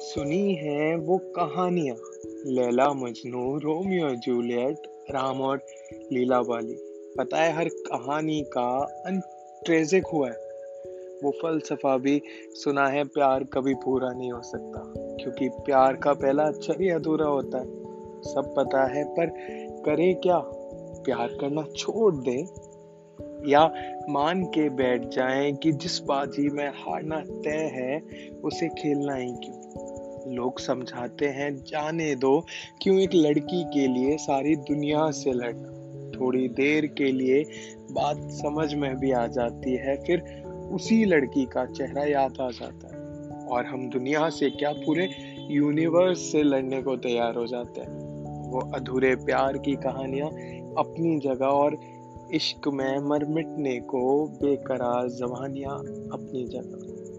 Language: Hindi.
सुनी है वो कहानियाँ। लैला, मजनू, रोमियो, जूलियट, राम और लीला वाली पता है हर कहानी का अंत ट्रेजिक हुआ है। वो फलसफा भी सुना है, प्यार कभी पूरा नहीं हो सकता। क्योंकि प्यार का पहला अक्षर ही अधूरा होता है। सब पता है, पर करे क्या? प्यार करना छोड़ दे? या मान के बैठ जाएँ कि जिस बाजी में हारना तय है, उसे खेलना ही क्यों? लोग समझाते हैं, जाने दो क्यों एक लड़की के लिए सारी दुनिया से लड़ना थोड़ी देर के लिए बात समझ में भी आ जाती है, फिर उसी लड़की का चेहरा याद आ जाता है। और हम दुनिया से क्या पूरे यूनिवर्स से लड़ने को तैयार हो जाते हैं। वो अधूरे प्यार की कहानियाँ अपनी जगह और इश्क में मर मिटने को बेकरार जवानियाँ अपनी जगह।